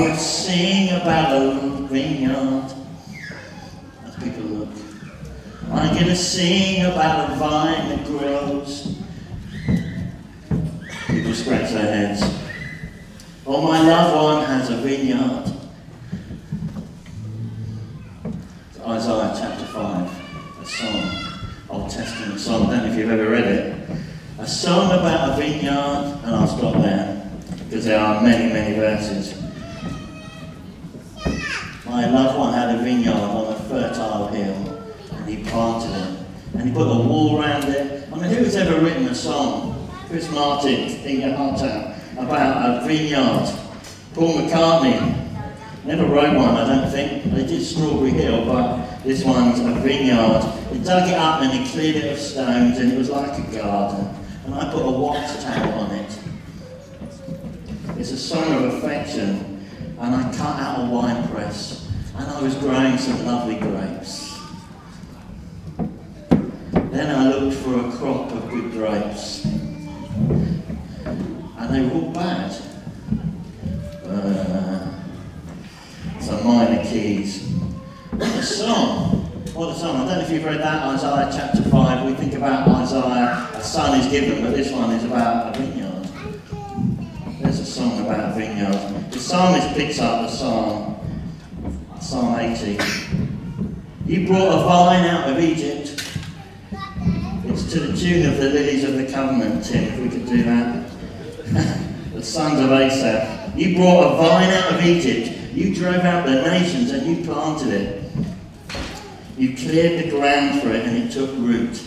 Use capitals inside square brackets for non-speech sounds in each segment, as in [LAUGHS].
would sing about a vineyard as people look. I'm going to sing about a vine that grows. People scratch their heads. Oh, my loved one has a vineyard. It's Isaiah chapter 5, a song, Old Testament song. I don't know if you've ever read it. A song about a vineyard, and I'll stop there because there are many, many verses. My loved one had a vineyard on a fertile hill, and he planted it, and he put a wall around it. I mean, who's ever written a song? Chris Martin, think your heart out, about a vineyard. Paul McCartney never wrote one, I don't think. They did Strawberry Hill, but this one's a vineyard. He dug it up and he cleared it of stones, and it was like a garden. And I put a watchtower on it. It's a song of affection, and I cut out a wine press, and I was growing some lovely grapes. Then I looked for a crop of good grapes, and they were all bad. Uh, some minor keys. A song! What a song! I don't know if you've read that, Isaiah chapter 5. We think about Isaiah, a son is given, but this one is about a vineyard. There's a song about a vineyard. The psalmist picks up the psalm, Psalm 80. You brought a vine out of Egypt. It's to the tune of the lilies of the covenant, Tim, if we could do that. [LAUGHS] the sons of Asaph. You brought a vine out of Egypt. You drove out the nations and you planted it. You cleared the ground for it and it took root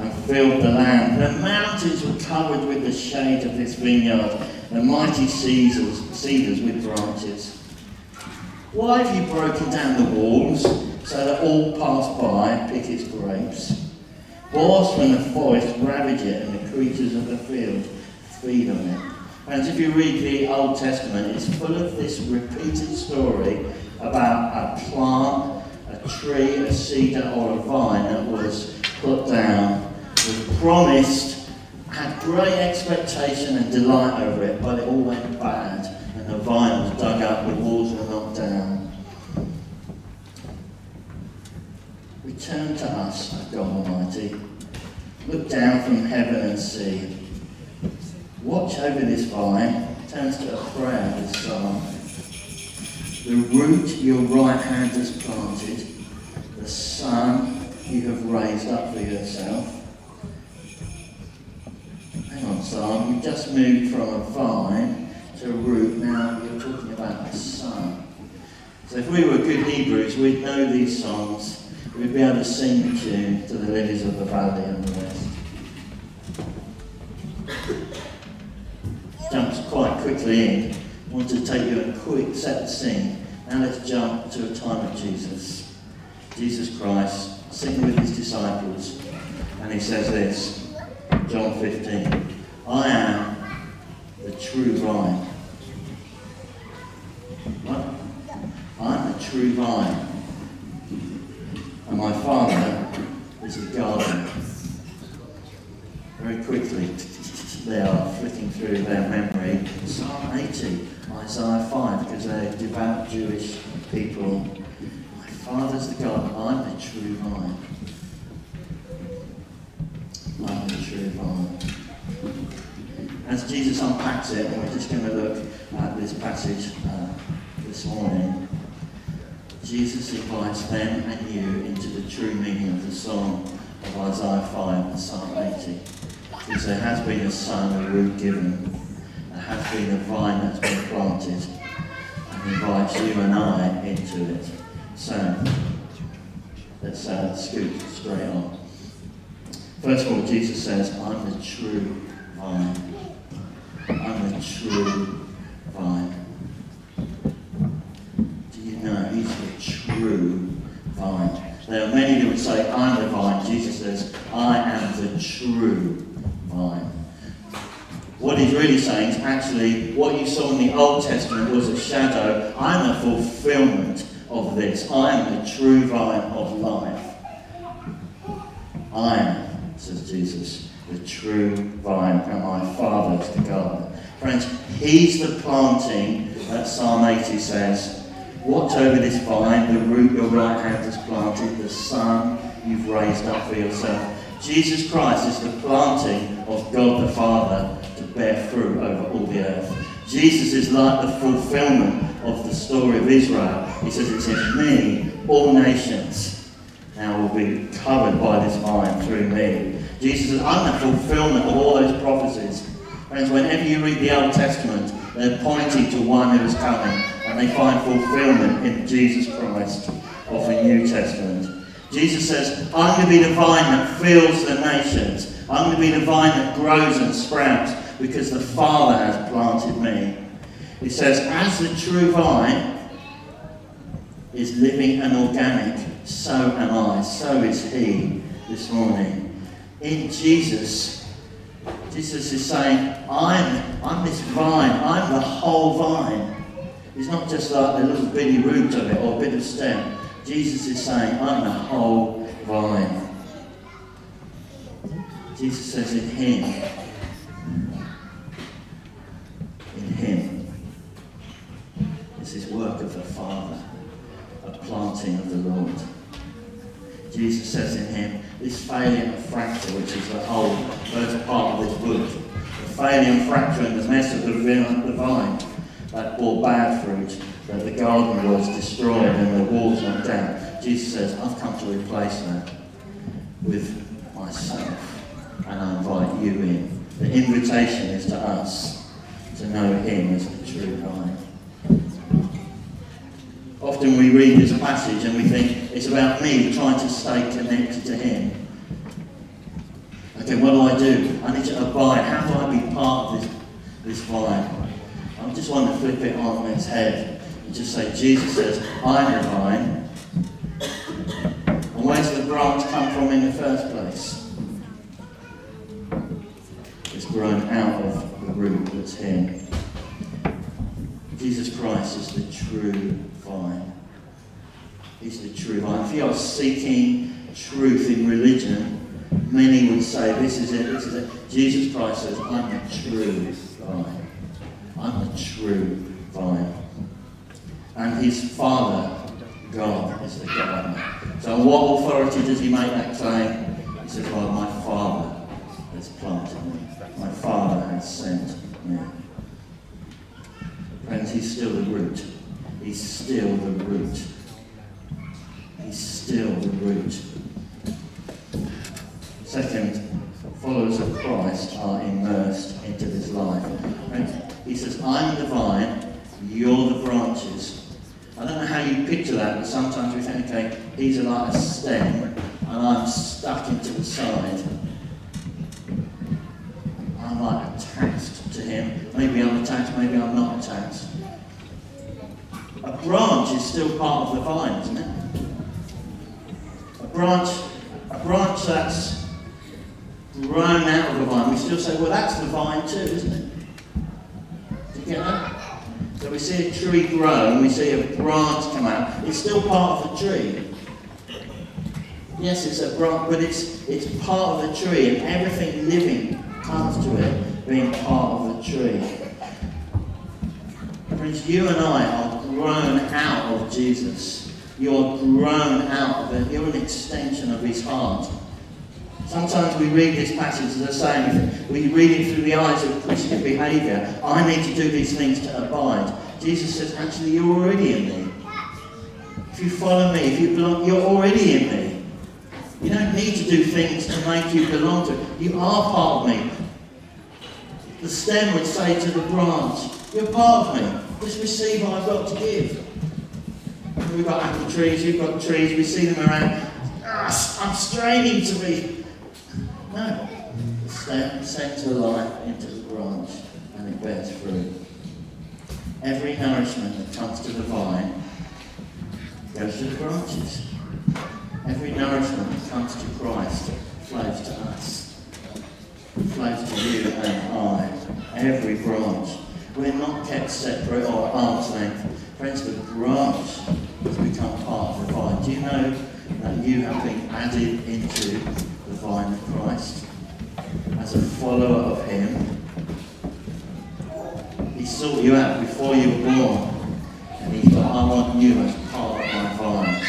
and filled the land. The mountains were covered with the shade of this vineyard, the mighty cedars, cedars with branches. Why have you broken down the walls so that all pass by and pick its grapes? Boars from the forest ravage it, and the creatures of the field feed on it. And if you read the Old Testament, it's full of this repeated story about a plant, a tree, a cedar, or a vine that was put down, was promised, had great expectation and delight over it, but it all went bad, and the vine was dug up, the walls knocked down. Return um, to us, God Almighty. Look down from heaven and see. Watch over this vine, turns to a prayer, this psalm. The root your right hand has planted, the son you have raised up for yourself. Hang on, Psalm, you just moved from a vine to a root, now you're talking about the son. So if we were good Hebrews, we'd know these songs. We'd be able to sing the tune to the lilies of the valley and the rest. Jumps quite quickly in. I want to take you a quick set sing. Now let's jump to a time of Jesus. Jesus Christ singing with his disciples. And he says this, John 15. I am the true vine. True vine. And my father is a gardener. Very quickly, they are flicking through their memory. Psalm 80, Isaiah 5, because they're devout Jewish people. My father's the gardener. I'm the true vine. I'm the true vine. As Jesus unpacks it, we're just going to look at this passage uh, this morning. Jesus invites them and you into the true meaning of the song of Isaiah 5 and Psalm 80. Because there has been a son, a root given, there has been a vine that's been planted, and invites you and I into it. So, let's uh, scoot straight on. First of all, Jesus says, I'm the true vine. I'm the true say, I'm the vine. Jesus says, I am the true vine. What he's really saying is actually what you saw in the Old Testament was a shadow. I'm the fulfillment of this. I am the true vine of life. I am, says Jesus, the true vine, and my Father is the gardener. Friends, he's the planting that Psalm 80 says Watch over this vine, the root your right hand has planted, the son you've raised up for yourself. Jesus Christ is the planting of God the Father to bear fruit over all the earth. Jesus is like the fulfillment of the story of Israel. He says, It's in me, all nations now will be covered by this vine through me. Jesus is I'm the fulfillment of all those prophecies. Friends, whenever you read the Old Testament, they're pointing to one who is coming, they find fulfillment in Jesus Christ of the New Testament. Jesus says, I'm going to be the vine that fills the nations. I'm going to be the vine that grows and sprouts because the Father has planted me. He says, as the true vine is living and organic, so am I, so is He this morning. In Jesus, Jesus is saying, I'm, I'm this vine, I'm the whole vine. It's not just like the little bitty root of it or a bit of stem. Jesus is saying, I'm the whole vine. Jesus says, in Him, in Him is His work of the Father, a planting of the Lord. Jesus says in Him, this phalium and fracture, which is the whole first part of this book, the phalium fracture and the mess of the vine that bore bad fruit, that the garden was destroyed and the walls went down. Jesus says, I've come to replace that with myself, and I invite you in. The invitation is to us to know Him as the true vine. Often we read this passage and we think it's about me trying to stay connected to Him. Okay, what do I do? I need to abide. How do I be part of this, this vine? I just want to flip it on its head and just say, Jesus says, I'm the vine. And where's the branch come from in the first place? It's grown out of the root that's here. Jesus Christ is the true vine. He's the true vine. If you are seeking truth in religion, many would say, This is it, this is it. Jesus Christ says, I'm the true vine. I'm a true vine. And his Father, God, is the gardener. So, what authority does he make that claim? He says, Well, my Father has planted me, my Father has sent me. Friends, he's still the root. He's still the root. He's still the root. Second, followers of Christ are immersed into this life. Friends, he says, I'm the vine, you're the branches. I don't know how you picture that, but sometimes we think, okay, he's like a stem, and I'm stuck into the side. I'm like attached to him. Maybe I'm attached, maybe I'm not attached. A branch is still part of the vine, isn't it? A branch, a branch that's grown out of the vine. We still say, well, that's the vine too, isn't it? So we see a tree grow and we see a branch come out. It's still part of the tree. Yes, it's a branch, but it's it's part of the tree, and everything living comes to it being part of the tree. Friends, you and I are grown out of Jesus. You're grown out of it. You're an extension of his heart. Sometimes we read this passage as a saying, we read it through the eyes of Christian behaviour. I need to do these things to abide. Jesus says, actually, you're already in me. If you follow me, if you belong, you're already in me. You don't need to do things to make you belong to. You are part of me. The stem would say to the branch, You're part of me. Just receive what I've got to give. We've got apple trees, you've got trees, we see them around. Ah, I'm straining to be. No. The stem sends the life into the branch and it bears fruit. Every nourishment that comes to the vine goes to the branches. Every nourishment that comes to Christ flows to us. Flows to you and I. every branch. We're not kept separate or arm's length. Friends, the branch has become part of the vine. Do you know that you have been added into the vine of Christ? As a follower of Him, He sought you out before you were born. And He thought, I want you as part of my vine.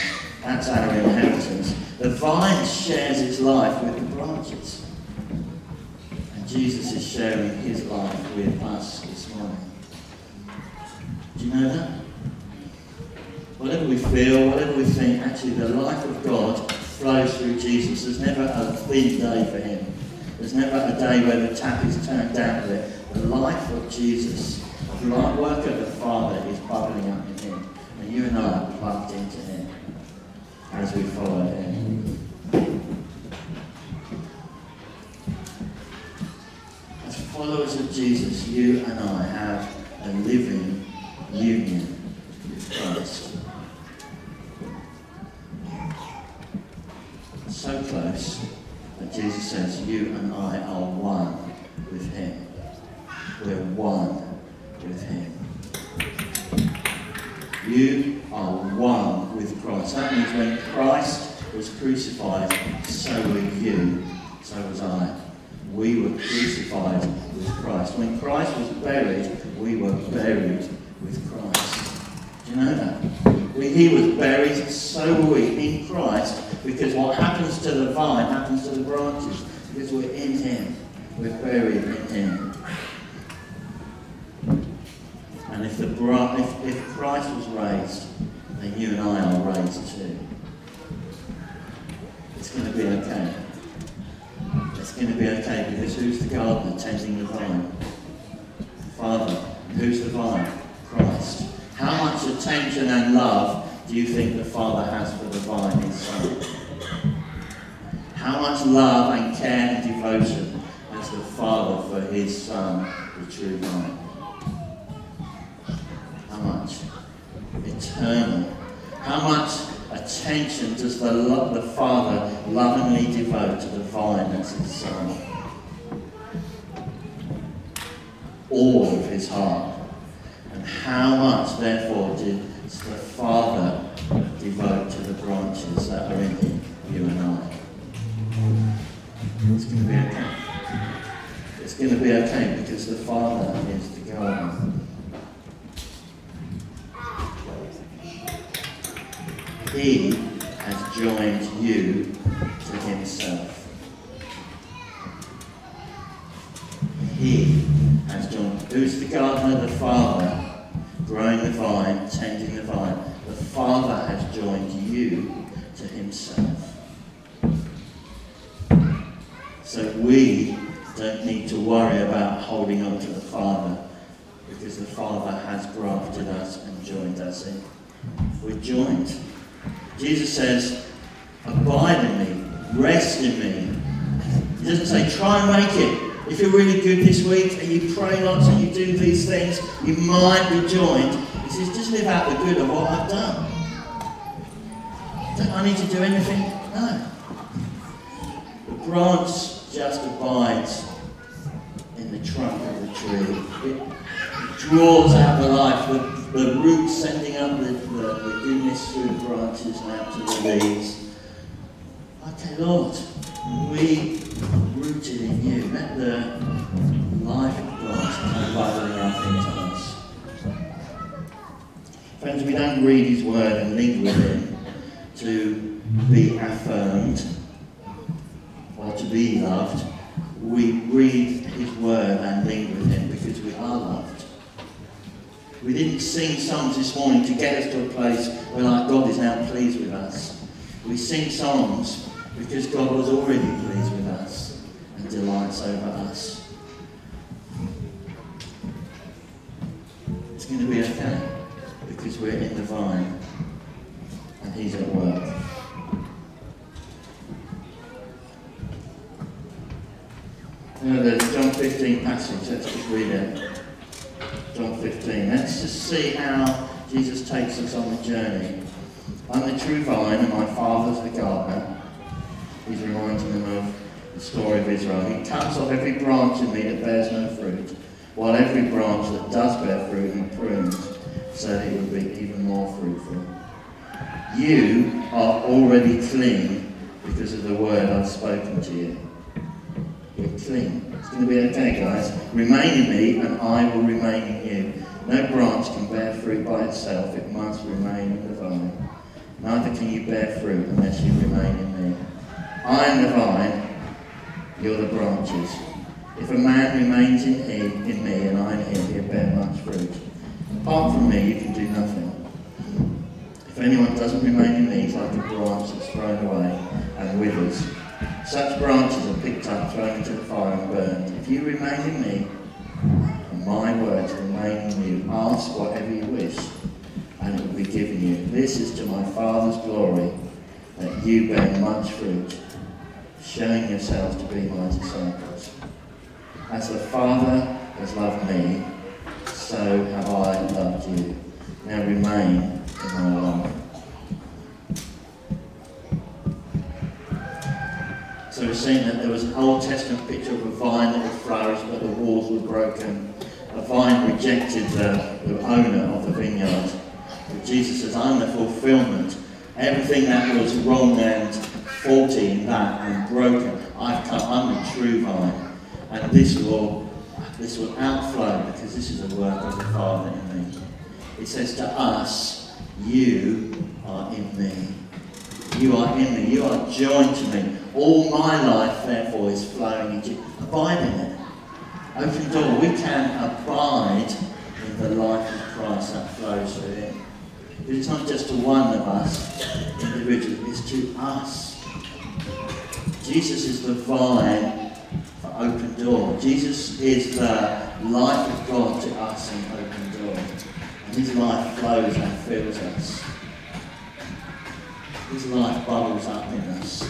That's our inheritance. The vine shares its life with the branches. And Jesus is sharing his life with us this morning. Do you know that? Whatever we feel, whatever we think, actually the life of God flows through Jesus. There's never a clean day for him. There's never a day where the tap is turned down. The life of Jesus, the work of the Father is bubbling up in him. And you and I are plugged into him as we follow him. As followers of Jesus, you and I have a living union with Christ. So close that Jesus says, You and I are one with Him. We're one with Him. You are one with Christ. That means when Christ was crucified, so were you, so was I. We were crucified with Christ. When Christ was buried, we were buried with Christ. You know that? He was buried, so were we in Christ, because what happens to the vine happens to the branches, because we're in him. We're buried in him. And if, the, if, if Christ was raised, then you and I are raised too. It's going to be okay. It's going to be okay because who's the gardener tending the vine? Father. Who's the vine? Attention and love do you think the Father has for the vine, his Son? How much love and care and devotion has the Father for his Son, the true vine? How much eternal. How much attention does the, lo- the Father lovingly devote to the vine that's his Son? All of his heart. How much, therefore, does the Father devote to the branches that are in him, you and I? It's going to be okay. It's going to be okay because the Father is the gardener. He has joined you to himself. He has joined. Who's the gardener? The Father, growing the vine, tending the vine. The Father has joined you to himself. So we don't need to worry about holding on to the Father because the Father has grafted us and joined us in. We're joined. Jesus says, abide in me, rest in me. He doesn't say, try and make it. If you're really good this week and you pray lots and you do these things, you might be joined. He says, just live out the good of what I've done. Don't I need to do anything? No. The branch just abides in the trunk of the tree. It draws out the life. The, the roots sending up the, the, the goodness through the branches and out to the leaves. Okay, Lord, we rooted in you. Let the life of God come bubbling up into us. Friends, we don't read his word and live with him to be affirmed or to be loved. We read his word and live with him because we are loved. We didn't sing songs this morning to get us to a place where like God is now pleased with us. We sing songs because God was already pleased with us and delights over us. It's going to be okay because we're in the vine and He's at work. Now the John 15 passage, let's just read it. John 15. Let's just see how Jesus takes us on the journey. I'm the true vine and my father's the gardener. He's reminding them of the story of Israel. He cuts off every branch in me that bears no fruit, while every branch that does bear fruit he prunes, so that it will be even more fruitful. You are already clean because of the word I've spoken to you. We're clean. It's going to be okay, guys. Remain in me, and I will remain in you. No branch can bear fruit by itself, it must remain in the vine. Neither can you bear fruit unless you remain in me. I am the vine, you're the branches. If a man remains in in me, and I in him, he'll bear much fruit. Apart from me, you can do nothing. If anyone doesn't remain in me, he's like a branch that's thrown away and withers. Such branches are picked up, thrown into the fire, and burned. If you remain in me, and my words remain in you, ask whatever you wish, and it will be given you. This is to my Father's glory, that you bear much fruit, showing yourselves to be my disciples. As the Father has loved me, so have I loved you. Now remain in my love. So we've seen that there was an Old Testament picture of a vine that would flourish, but the walls were broken. A vine rejected the, the owner of the vineyard. Jesus says, I'm the fulfillment. Everything that was wrong and faulty in that and broken, I've come. I'm the true vine. And this will, this will outflow because this is the work of the Father in me. It says to us, you are in me. You are in me. You are joined to me. All my life, therefore, is flowing into you. Abide in it. Open door. We can abide in the life of Christ that flows through him. It's not just to one of us individually, it's to us. Jesus is the vine for open door. Jesus is the life of God to us in open door. And his life flows and fills us. His life bubbles up in us.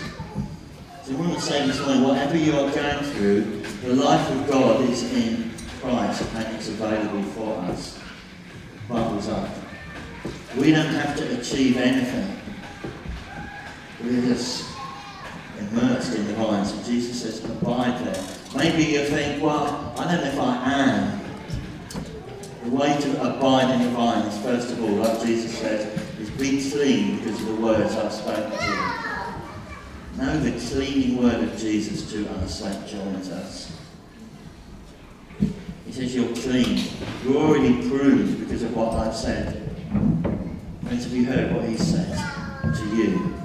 So I want to say this morning, whatever you are going through, the life of God is in Christ and it's available for us. bubbles up. We don't have to achieve anything. We're just immersed in the vine. So Jesus says, abide there. Maybe you think, well, I don't know if I am. The way to abide in the vine is, first of all, like Jesus says, is be clean because of the words I've spoken to you. Know the cleaning word of Jesus to us that joins us. He says you're clean. You're already pruned because of what I've said. Friends, have you heard what he said to you?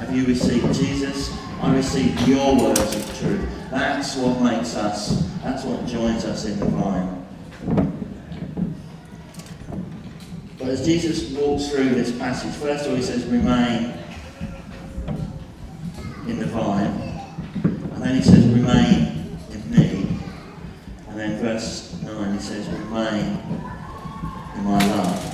Have you received Jesus? I received your words of truth. That's what makes us, that's what joins us in the vine. But as Jesus walks through this passage, first of all he says, remain in the vine. And then he says, remain in me. And then verse 9 he says, remain in my love.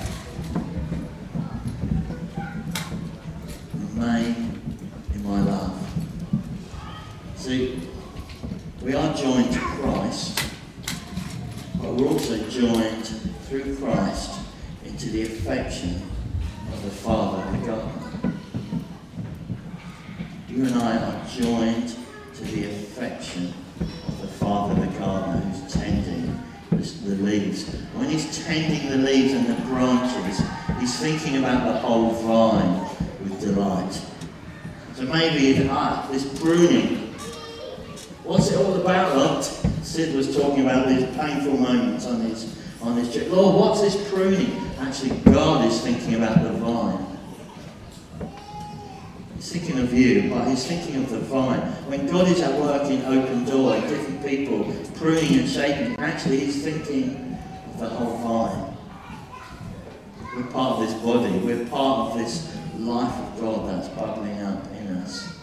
He's thinking about the whole vine with delight. So maybe even ah, this pruning. What's it all about, Lord? Sid was talking about these painful moments on his on his trip. Lord, what's this pruning? Actually, God is thinking about the vine. He's thinking of you, but he's thinking of the vine. When God is at work in open door, different people pruning and shaping, actually he's thinking of the whole vine. We're part of this body. We're part of this life of God that's bubbling up in us.